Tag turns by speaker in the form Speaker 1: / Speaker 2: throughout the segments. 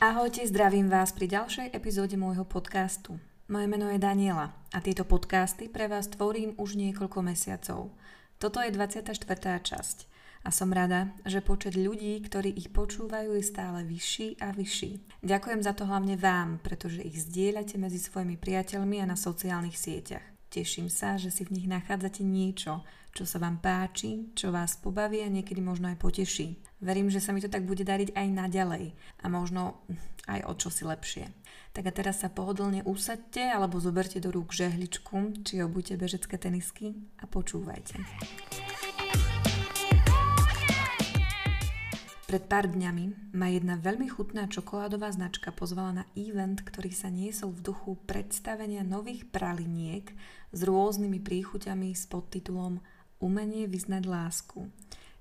Speaker 1: Ahojte, zdravím vás pri ďalšej epizóde môjho podcastu. Moje meno je Daniela a tieto podcasty pre vás tvorím už niekoľko mesiacov. Toto je 24. časť a som rada, že počet ľudí, ktorí ich počúvajú, je stále vyšší a vyšší. Ďakujem za to hlavne vám, pretože ich zdieľate medzi svojimi priateľmi a na sociálnych sieťach. Teším sa, že si v nich nachádzate niečo, čo sa vám páči, čo vás pobaví a niekedy možno aj poteší. Verím, že sa mi to tak bude dariť aj naďalej a možno aj o čosi lepšie. Tak a teraz sa pohodlne usadte alebo zoberte do rúk žehličku či obujte bežecké tenisky a počúvajte. Pred pár dňami ma jedna veľmi chutná čokoládová značka pozvala na event, ktorý sa niesol v duchu predstavenia nových praliniek s rôznymi príchuťami s podtitulom Umenie vyznať lásku.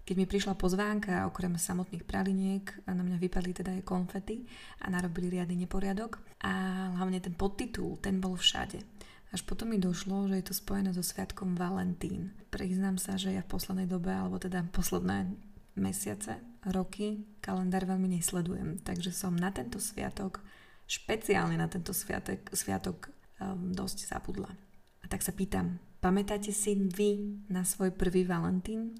Speaker 1: Keď mi prišla pozvánka, okrem samotných praliniek, na mňa vypadli teda aj konfety a narobili riadny neporiadok. A hlavne ten podtitul, ten bol všade. Až potom mi došlo, že je to spojené so sviatkom Valentín. Priznám sa, že ja v poslednej dobe, alebo teda posledné mesiace, roky, kalendár veľmi nesledujem. Takže som na tento sviatok, špeciálne na tento sviatok, sviatok um, dosť zabudla. A tak sa pýtam, pamätáte si vy na svoj prvý Valentín?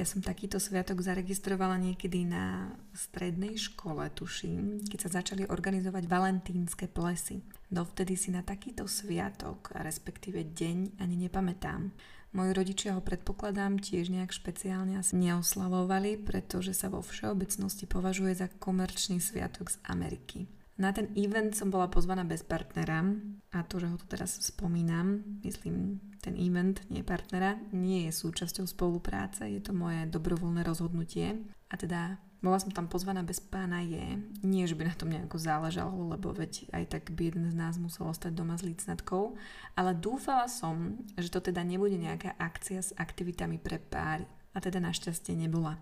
Speaker 1: Ja som takýto sviatok zaregistrovala niekedy na strednej škole, tuším, keď sa začali organizovať valentínske plesy. Dovtedy si na takýto sviatok, respektíve deň, ani nepamätám. Moji rodičia ho predpokladám tiež nejak špeciálne asi neoslavovali, pretože sa vo všeobecnosti považuje za komerčný sviatok z Ameriky. Na ten event som bola pozvaná bez partnera a to, že ho tu teraz spomínam, myslím, ten event, nie partnera, nie je súčasťou spolupráce, je to moje dobrovoľné rozhodnutie a teda bola som tam pozvaná bez pána je, nie že by na tom nejako záležalo, lebo veď aj tak by jeden z nás musel ostať doma s lícnatkou, ale dúfala som, že to teda nebude nejaká akcia s aktivitami pre páry. A teda našťastie nebola.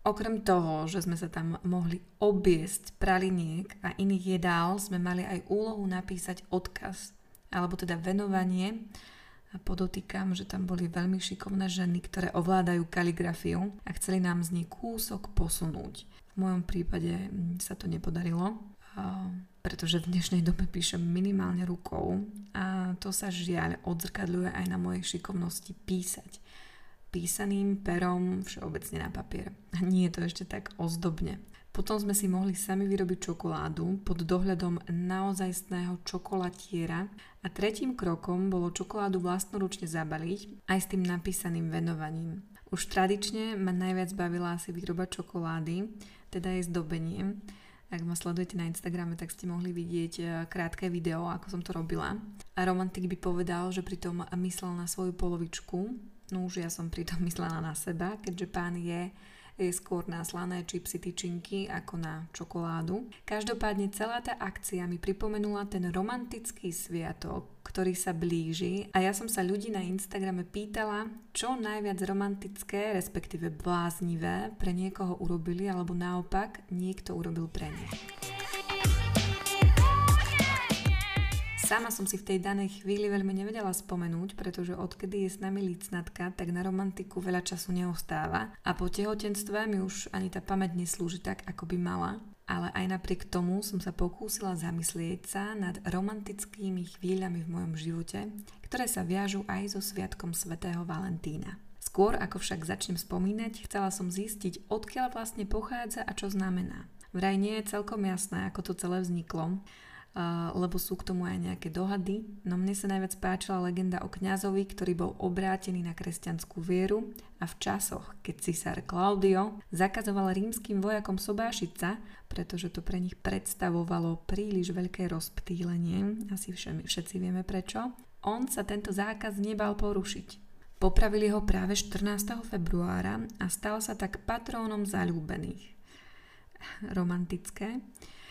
Speaker 1: Okrem toho, že sme sa tam mohli obiesť praliniek a iných jedál, sme mali aj úlohu napísať odkaz, alebo teda venovanie. A podotýkam, že tam boli veľmi šikovné ženy, ktoré ovládajú kaligrafiu a chceli nám z nej kúsok posunúť. V mojom prípade mm, sa to nepodarilo, pretože v dnešnej dobe píšem minimálne rukou a to sa žiaľ odzrkadľuje aj na mojej šikovnosti písať písaným perom všeobecne na papier. A nie je to ešte tak ozdobne. Potom sme si mohli sami vyrobiť čokoládu pod dohľadom naozajstného čokolatiera a tretím krokom bolo čokoládu vlastnoručne zabaliť aj s tým napísaným venovaním. Už tradične ma najviac bavila asi výroba čokolády, teda jej zdobenie. Ak ma sledujete na Instagrame, tak ste mohli vidieť eh, krátke video, ako som to robila. A romantik by povedal, že pritom myslel na svoju polovičku, No ja som pritom myslela na seba, keďže pán je, je skôr na slané čipsy tyčinky ako na čokoládu. Každopádne celá tá akcia mi pripomenula ten romantický sviatok, ktorý sa blíži a ja som sa ľudí na Instagrame pýtala, čo najviac romantické, respektíve bláznivé pre niekoho urobili alebo naopak niekto urobil pre nich. Sama som si v tej danej chvíli veľmi nevedela spomenúť, pretože odkedy je s nami lícnatka, tak na romantiku veľa času neostáva a po tehotenstve mi už ani tá pamäť neslúži tak, ako by mala. Ale aj napriek tomu som sa pokúsila zamyslieť sa nad romantickými chvíľami v mojom živote, ktoré sa viažu aj so Sviatkom svätého Valentína. Skôr ako však začnem spomínať, chcela som zistiť, odkiaľ vlastne pochádza a čo znamená. Vraj nie je celkom jasné, ako to celé vzniklo, lebo sú k tomu aj nejaké dohady. No mne sa najviac páčila legenda o kňazovi, ktorý bol obrátený na kresťanskú vieru a v časoch, keď cisár Claudio zakazoval rímským vojakom sobášiť sa, pretože to pre nich predstavovalo príliš veľké rozptýlenie, asi všetci vieme prečo, on sa tento zákaz nebal porušiť. Popravili ho práve 14. februára a stal sa tak patrónom zalúbených. Romantické.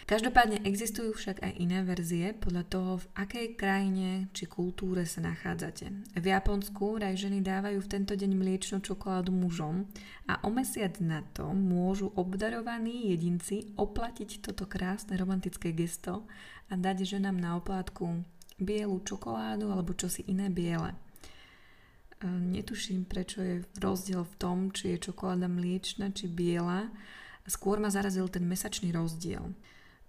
Speaker 1: Každopádne existujú však aj iné verzie podľa toho, v akej krajine či kultúre sa nachádzate. V Japonsku raj ženy dávajú v tento deň mliečnú čokoládu mužom a o mesiac na to môžu obdarovaní jedinci oplatiť toto krásne romantické gesto a dať ženám na oplátku bielu čokoládu alebo čosi iné biele. Netuším, prečo je rozdiel v tom, či je čokoláda mliečna či biela. Skôr ma zarazil ten mesačný rozdiel.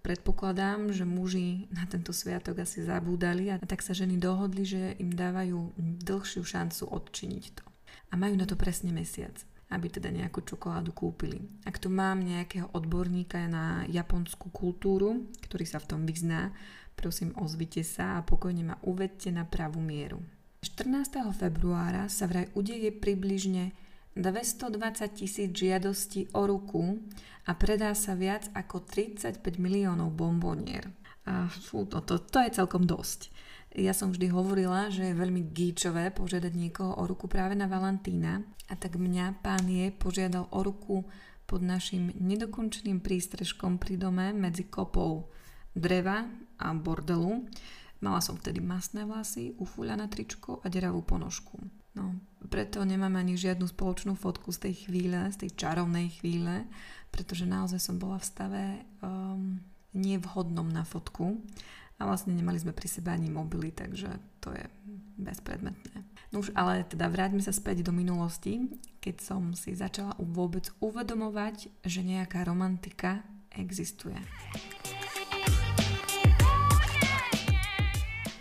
Speaker 1: Predpokladám, že muži na tento sviatok asi zabúdali a tak sa ženy dohodli, že im dávajú dlhšiu šancu odčiniť to. A majú na to presne mesiac, aby teda nejakú čokoládu kúpili. Ak tu mám nejakého odborníka na japonskú kultúru, ktorý sa v tom vyzná, prosím ozvite sa a pokojne ma uvedte na pravú mieru. 14. februára sa vraj udeje približne 220 tisíc žiadostí o ruku a predá sa viac ako 35 miliónov bombonier. A fú, to, to, to je celkom dosť. Ja som vždy hovorila, že je veľmi gíčové požiadať niekoho o ruku práve na Valentína a tak mňa pán je požiadal o ruku pod našim nedokončeným prístrežkom pri dome medzi kopou dreva a bordelu. Mala som vtedy masné vlasy, ufúľané tričko a deravú ponožku. No, preto nemám ani žiadnu spoločnú fotku z tej chvíle, z tej čarovnej chvíle, pretože naozaj som bola v stave um, nevhodnom na fotku a vlastne nemali sme pri sebe ani mobily, takže to je bezpredmetné. No už ale teda vráťme sa späť do minulosti, keď som si začala vôbec uvedomovať, že nejaká romantika existuje.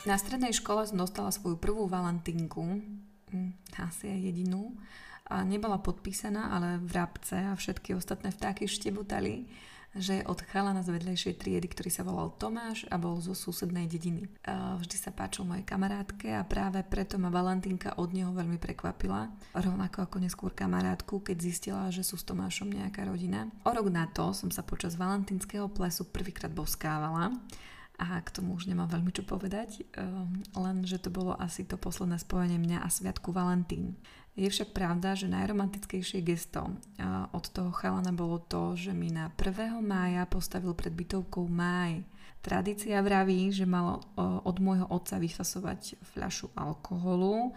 Speaker 1: Na strednej škole som dostala svoju prvú valentínku, asi aj jedinú. A nebola podpísaná, ale vrabce a všetky ostatné vtáky štebutali, že od chalana z vedlejšej triedy, ktorý sa volal Tomáš a bol zo susednej dediny. A vždy sa páčil mojej kamarátke a práve preto ma Valentínka od neho veľmi prekvapila. Rovnako ako neskôr kamarátku, keď zistila, že sú s Tomášom nejaká rodina. O rok na to som sa počas valentínskeho plesu prvýkrát boskávala a k tomu už nemám veľmi čo povedať, ehm, len že to bolo asi to posledné spojenie mňa a Sviatku Valentín. Je však pravda, že najromantickejšie gesto od toho chalana bolo to, že mi na 1. mája postavil pred bytovkou máj. Tradícia vraví, že mal od môjho otca vyfasovať fľašu alkoholu,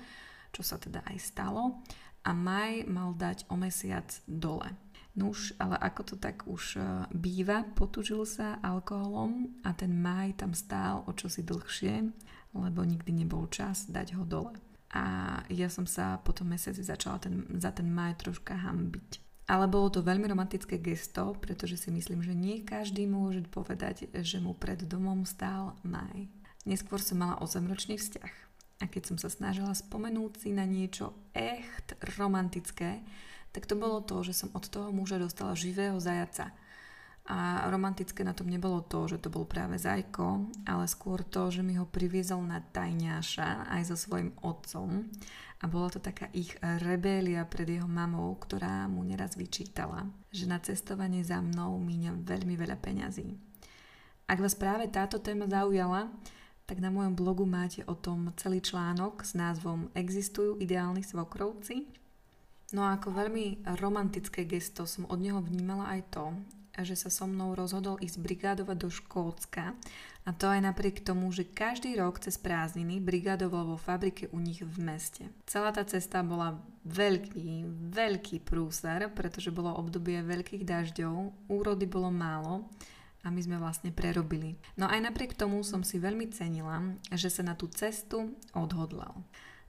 Speaker 1: čo sa teda aj stalo, a maj mal dať o mesiac dole. Nuž, ale ako to tak už e, býva, potužil sa alkoholom a ten maj tam stál o čosi dlhšie, lebo nikdy nebol čas dať ho dole. A ja som sa po tom mesiaci začala ten, za ten maj troška hambiť. Ale bolo to veľmi romantické gesto, pretože si myslím, že nie každý môže povedať, že mu pred domom stál maj. Neskôr som mala 8-ročný vzťah. A keď som sa snažila spomenúť si na niečo echt romantické, tak to bolo to, že som od toho muža dostala živého zajaca. A romantické na tom nebolo to, že to bol práve zajko, ale skôr to, že mi ho priviezol na tajňáša aj so svojim otcom. A bola to taká ich rebélia pred jeho mamou, ktorá mu neraz vyčítala, že na cestovanie za mnou míňa veľmi veľa peňazí. Ak vás práve táto téma zaujala, tak na mojom blogu máte o tom celý článok s názvom Existujú ideálni svokrovci No a ako veľmi romantické gesto som od neho vnímala aj to, že sa so mnou rozhodol ísť brigádovať do Škótska a to aj napriek tomu, že každý rok cez prázdniny brigádoval vo fabrike u nich v meste. Celá tá cesta bola veľký, veľký prúser, pretože bolo obdobie veľkých dažďov, úrody bolo málo a my sme vlastne prerobili. No aj napriek tomu som si veľmi cenila, že sa na tú cestu odhodlal.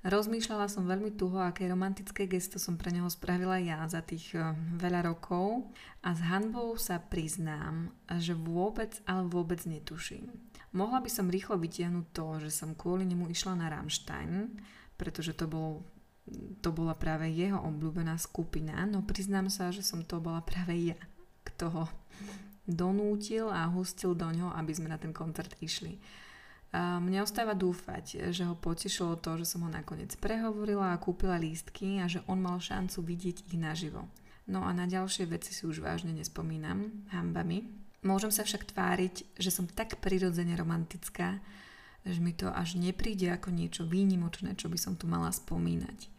Speaker 1: Rozmýšľala som veľmi tuho, aké romantické gesto som pre neho spravila ja za tých uh, veľa rokov a s hanbou sa priznám, že vôbec, ale vôbec netuším. Mohla by som rýchlo vytiahnuť to, že som kvôli nemu išla na Rammstein, pretože to, bol, to bola práve jeho obľúbená skupina, no priznám sa, že som to bola práve ja, kto ho donútil a hustil do ňoho, aby sme na ten koncert išli. Mne ostáva dúfať, že ho potešilo to, že som ho nakoniec prehovorila a kúpila lístky a že on mal šancu vidieť ich naživo. No a na ďalšie veci si už vážne nespomínam, hambami. Môžem sa však tváriť, že som tak prirodzene romantická, že mi to až nepríde ako niečo výnimočné, čo by som tu mala spomínať.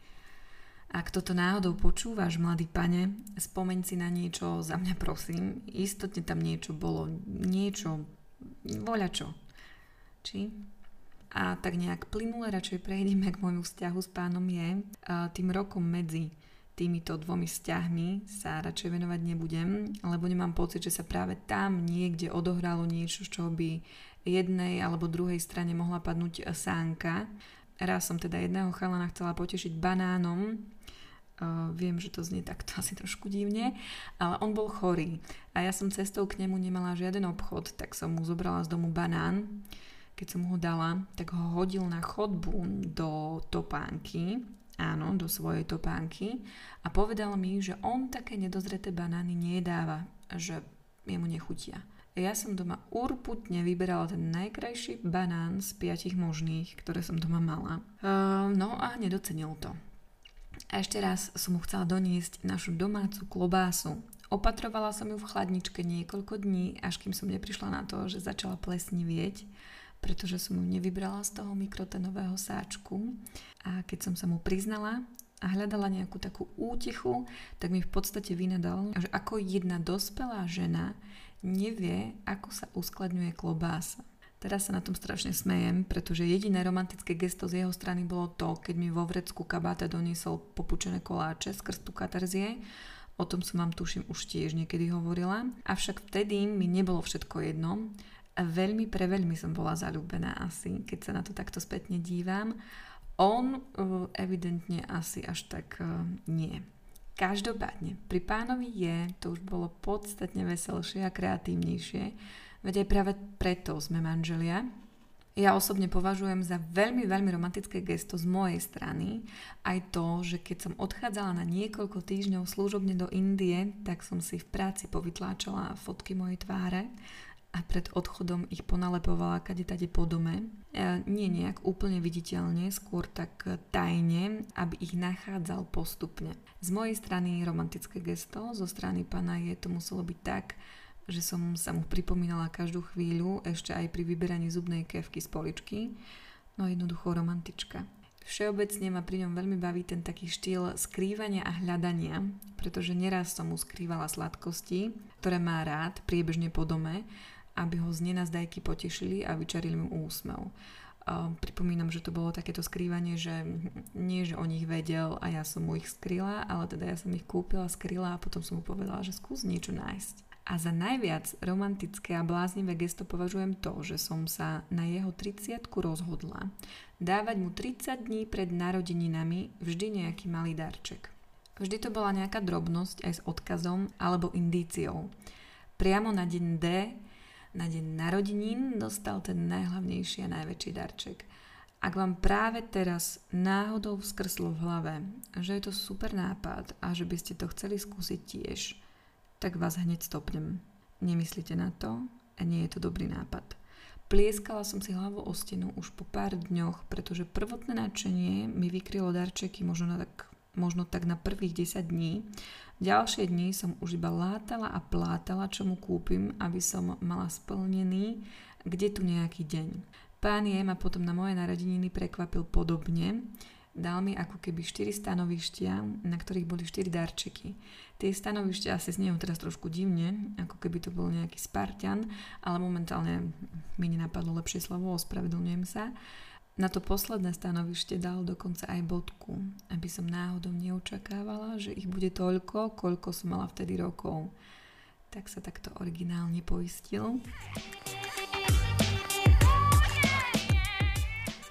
Speaker 1: Ak toto náhodou počúvaš, mladý pane, spomeň si na niečo za mňa prosím. Istotne tam niečo bolo, niečo, voľačo, či? A tak nejak plynule radšej prejdeme k môjmu vzťahu s pánom je. Tým rokom medzi týmito dvomi vzťahmi sa radšej venovať nebudem, lebo nemám pocit, že sa práve tam niekde odohralo niečo, čoho by jednej alebo druhej strane mohla padnúť sánka. Raz som teda jedného chalana chcela potešiť banánom Uh, viem, že to znie takto asi trošku divne, ale on bol chorý a ja som cestou k nemu nemala žiaden obchod, tak som mu zobrala z domu banán. Keď som ho dala, tak ho hodil na chodbu do topánky, áno, do svojej topánky a povedal mi, že on také nedozreté banány nedáva, že jemu nechutia. Ja som doma urputne vyberala ten najkrajší banán z piatich možných, ktoré som doma mala. Uh, no a nedocenil to. A ešte raz som mu chcela doniesť našu domácu klobásu. Opatrovala som ju v chladničke niekoľko dní, až kým som neprišla na to, že začala plesnivieť, pretože som ju nevybrala z toho mikrotenového sáčku. A keď som sa mu priznala, a hľadala nejakú takú útechu, tak mi v podstate vynadal, že ako jedna dospelá žena nevie, ako sa uskladňuje klobása. Teraz sa na tom strašne smejem, pretože jediné romantické gesto z jeho strany bolo to, keď mi vo vrecku kabáta doniesol popučené koláče z krstu katarzie. O tom som vám tuším už tiež niekedy hovorila. Avšak vtedy mi nebolo všetko jedno. A veľmi preveľmi som bola zalúbená asi, keď sa na to takto spätne dívam. On uh, evidentne asi až tak uh, nie. Každopádne, pri pánovi je, to už bolo podstatne veselšie a kreatívnejšie, veď aj práve preto sme manželia. Ja osobne považujem za veľmi, veľmi romantické gesto z mojej strany aj to, že keď som odchádzala na niekoľko týždňov služobne do Indie, tak som si v práci povytláčala fotky mojej tváre a pred odchodom ich ponalepovala kade tade po dome. E, nie nejak úplne viditeľne, skôr tak tajne, aby ich nachádzal postupne. Z mojej strany romantické gesto, zo strany pána je to muselo byť tak, že som sa mu pripomínala každú chvíľu, ešte aj pri vyberaní zubnej kevky z poličky. No jednoducho romantička. Všeobecne ma pri ňom veľmi baví ten taký štýl skrývania a hľadania, pretože neraz som mu skrývala sladkosti, ktoré má rád priebežne po dome aby ho z nenazdajky potešili a vyčarili mu úsmev. Uh, pripomínam, že to bolo takéto skrývanie, že nie, že o nich vedel a ja som mu ich skryla, ale teda ja som ich kúpila, skryla a potom som mu povedala, že skús niečo nájsť. A za najviac romantické a bláznivé gesto považujem to, že som sa na jeho 30 rozhodla dávať mu 30 dní pred narodeninami vždy nejaký malý darček. Vždy to bola nejaká drobnosť aj s odkazom alebo indíciou. Priamo na deň D na deň narodenín dostal ten najhlavnejší a najväčší darček. Ak vám práve teraz náhodou skrslo v hlave, že je to super nápad a že by ste to chceli skúsiť tiež, tak vás hneď stopnem. Nemyslíte na to a nie je to dobrý nápad. Plieskala som si hlavu o stenu už po pár dňoch, pretože prvotné nadšenie mi vykrylo darčeky možno, na tak, možno tak na prvých 10 dní Ďalšie dni som už iba látala a plátala, čo mu kúpim, aby som mala splnený, kde tu nejaký deň. Pán je ma potom na moje narodeniny prekvapil podobne. Dal mi ako keby 4 stanovištia, na ktorých boli 4 darčeky. Tie stanovištia asi zniejú teraz trošku divne, ako keby to bol nejaký Spartan, ale momentálne mi nenapadlo lepšie slovo, ospravedlňujem sa. Na to posledné stanovište dal dokonca aj bodku, aby som náhodou neočakávala, že ich bude toľko, koľko som mala vtedy rokov. Tak sa takto originálne poistil.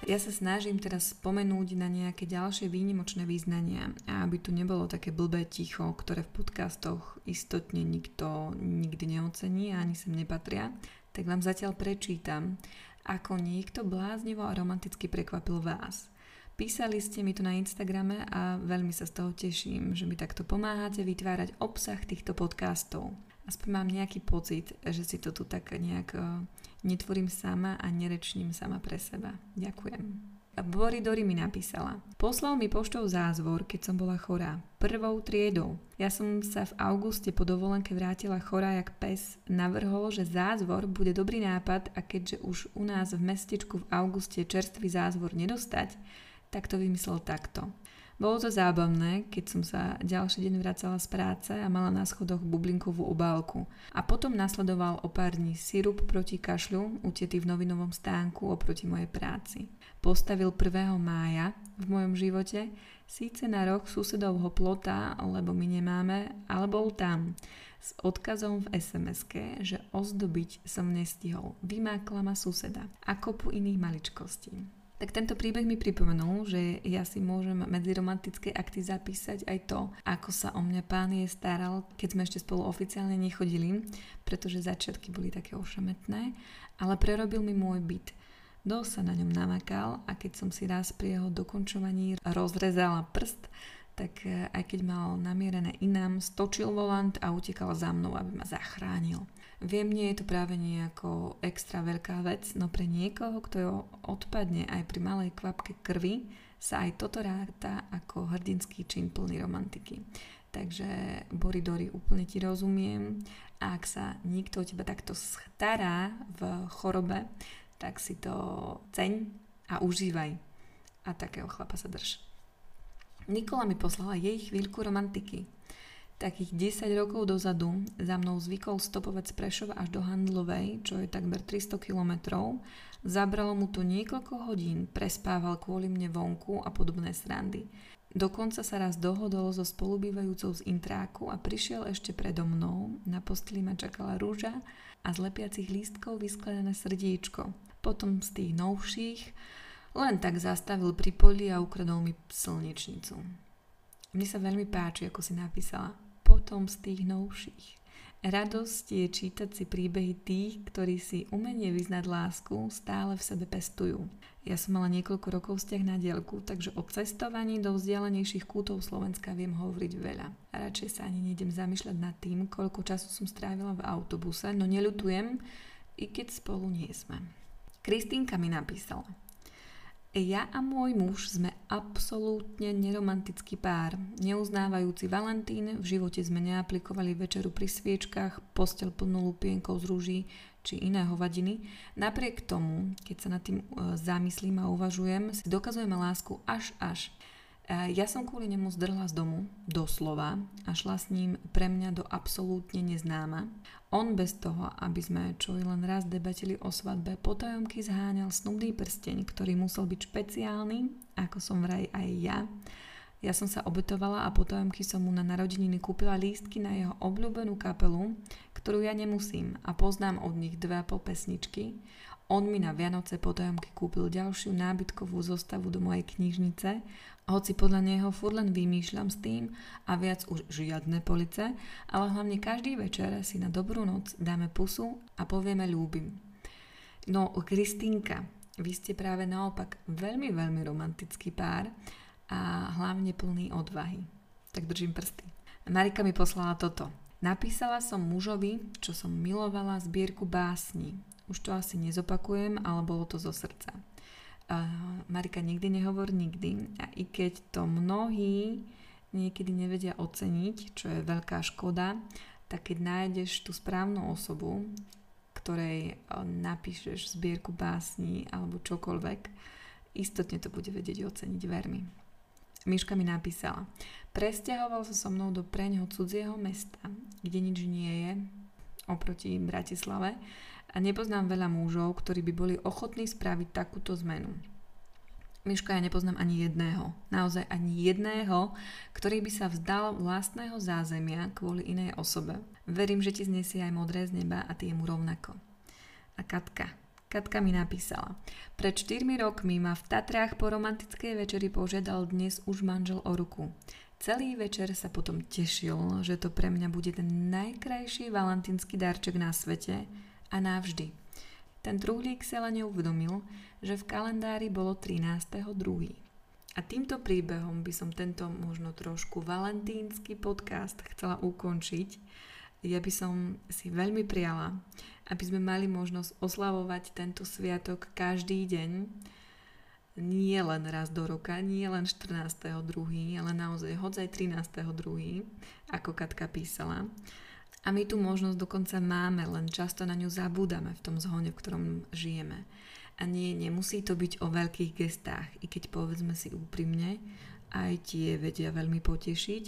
Speaker 1: Ja sa snažím teraz spomenúť na nejaké ďalšie výnimočné význania a aby tu nebolo také blbé ticho, ktoré v podcastoch istotne nikto nikdy neocení a ani sem nepatria, tak vám zatiaľ prečítam ako niekto bláznivo a romanticky prekvapil vás. Písali ste mi to na Instagrame a veľmi sa z toho teším, že mi takto pomáhate vytvárať obsah týchto podcastov. Aspoň mám nejaký pocit, že si to tu tak nejak uh, netvorím sama a nerečním sama pre seba. Ďakujem. Boridori mi napísala. Poslal mi poštou zázvor, keď som bola chorá. Prvou triedou. Ja som sa v auguste po dovolenke vrátila chorá jak pes. Navrhol, že zázvor bude dobrý nápad a keďže už u nás v mestečku v auguste čerstvý zázvor nedostať, tak to vymyslel takto. Bolo to zábavné, keď som sa ďalší deň vracala z práce a mala na schodoch bublinkovú obálku. A potom nasledoval o pár dní sirup proti kašľu, utetý v novinovom stánku oproti mojej práci postavil 1. mája v mojom živote, síce na roh susedovho plota, lebo my nemáme, ale bol tam s odkazom v sms že ozdobiť som nestihol. Vymákla ma suseda a kopu iných maličkostí. Tak tento príbeh mi pripomenul, že ja si môžem medzi romantické akty zapísať aj to, ako sa o mňa pán je staral, keď sme ešte spolu oficiálne nechodili, pretože začiatky boli také ošemetné, ale prerobil mi môj byt. Dosť sa na ňom namakal a keď som si raz pri jeho dokončovaní rozrezala prst, tak eh, aj keď mal namierené inám, stočil volant a utekal za mnou, aby ma zachránil. Viem, nie je to práve nejako extra veľká vec, no pre niekoho, kto odpadne aj pri malej kvapke krvi, sa aj toto ráta ako hrdinský čin plný romantiky. Takže Boridori úplne ti rozumiem a ak sa nikto o teba takto stará v chorobe, tak si to ceň a užívaj. A takého chlapa sa drž. Nikola mi poslala jej chvíľku romantiky. Takých 10 rokov dozadu za mnou zvykol stopovať z Prešova až do Handlovej, čo je takmer 300 kilometrov. Zabralo mu to niekoľko hodín, prespával kvôli mne vonku a podobné srandy. Dokonca sa raz dohodol so spolubývajúcou z Intráku a prišiel ešte predo mnou. Na posteli ma čakala rúža a z lepiacich lístkov vyskladané srdíčko. Potom z tých novších len tak zastavil pri poli a ukradol mi slnečnicu. Mne sa veľmi páči, ako si napísala potom z tých novších. Radosť je čítať si príbehy tých, ktorí si umenie vyznať lásku stále v sebe pestujú. Ja som mala niekoľko rokov vzťah na dielku, takže o cestovaní do vzdialenejších kútov Slovenska viem hovoriť veľa. Radšej sa ani nejdem zamýšľať nad tým, koľko času som strávila v autobuse, no neľutujem, i keď spolu nie sme. Kristýnka mi napísala – ja a môj muž sme absolútne neromantický pár. Neuznávajúci Valentín, v živote sme neaplikovali večeru pri sviečkach, postel plnú lupienkov z rúží či iné hovadiny. Napriek tomu, keď sa nad tým e, zamyslím a uvažujem, si dokazujeme lásku až až. E, ja som kvôli nemu zdrhla z domu, doslova, a šla s ním pre mňa do absolútne neznáma. On bez toho, aby sme čo len raz debatili o svadbe, potajomky zháňal snubný prsteň, ktorý musel byť špeciálny, ako som vraj aj ja. Ja som sa obetovala a potajomky som mu na narodeniny kúpila lístky na jeho obľúbenú kapelu, ktorú ja nemusím a poznám od nich dve a pol pesničky. On mi na Vianoce potajomky kúpil ďalšiu nábytkovú zostavu do mojej knižnice hoci podľa neho furt len vymýšľam s tým a viac už žiadne police, ale hlavne každý večer si na dobrú noc dáme pusu a povieme ľúbim. No, Kristínka, vy ste práve naopak veľmi, veľmi romantický pár a hlavne plný odvahy. Tak držím prsty. Marika mi poslala toto. Napísala som mužovi, čo som milovala, zbierku básni. Už to asi nezopakujem, ale bolo to zo srdca. Marika, nikdy nehovor nikdy. A i keď to mnohí niekedy nevedia oceniť, čo je veľká škoda, tak keď nájdeš tú správnu osobu, ktorej napíšeš zbierku básni alebo čokoľvek, istotne to bude vedieť oceniť, vermi. Miška mi napísala, presťahoval sa so mnou do preňho cudzieho mesta, kde nič nie je, oproti Bratislave, a nepoznám veľa mužov, ktorí by boli ochotní spraviť takúto zmenu. Miška, ja nepoznám ani jedného, naozaj ani jedného, ktorý by sa vzdal vlastného zázemia kvôli inej osobe. Verím, že ti znesie aj modré z neba a ty mu rovnako. A Katka. Katka mi napísala. Pred 4 rokmi ma v Tatrách po romantickej večeri požiadal dnes už manžel o ruku. Celý večer sa potom tešil, že to pre mňa bude ten najkrajší valentínsky darček na svete a navždy. Ten truhlík sa ale neuvedomil, že v kalendári bolo 13.2. A týmto príbehom by som tento možno trošku valentínsky podcast chcela ukončiť. Ja by som si veľmi priala, aby sme mali možnosť oslavovať tento sviatok každý deň, nie len raz do roka, nie len 14.2., ale naozaj hodzaj 13.2., ako Katka písala. A my tú možnosť dokonca máme, len často na ňu zabúdame v tom zhone, v ktorom žijeme. A nie, nemusí to byť o veľkých gestách, i keď povedzme si úprimne, aj tie vedia veľmi potešiť.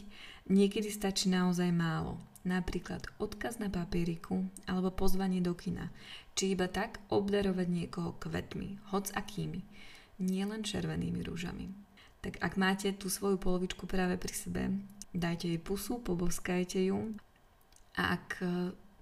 Speaker 1: Niekedy stačí naozaj málo. Napríklad odkaz na papieriku alebo pozvanie do kina. Či iba tak obdarovať niekoho kvetmi, hoc akými. Nie len červenými rúžami. Tak ak máte tú svoju polovičku práve pri sebe, dajte jej pusu, poboskajte ju a ak e,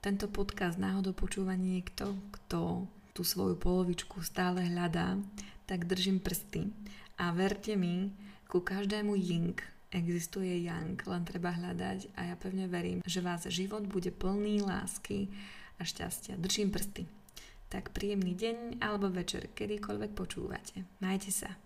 Speaker 1: tento podcast náhodou počúva niekto, kto tú svoju polovičku stále hľadá, tak držím prsty a verte mi, ku každému ying existuje yang, len treba hľadať a ja pevne verím, že vás život bude plný lásky a šťastia. Držím prsty. Tak príjemný deň alebo večer, kedykoľvek počúvate. Majte sa.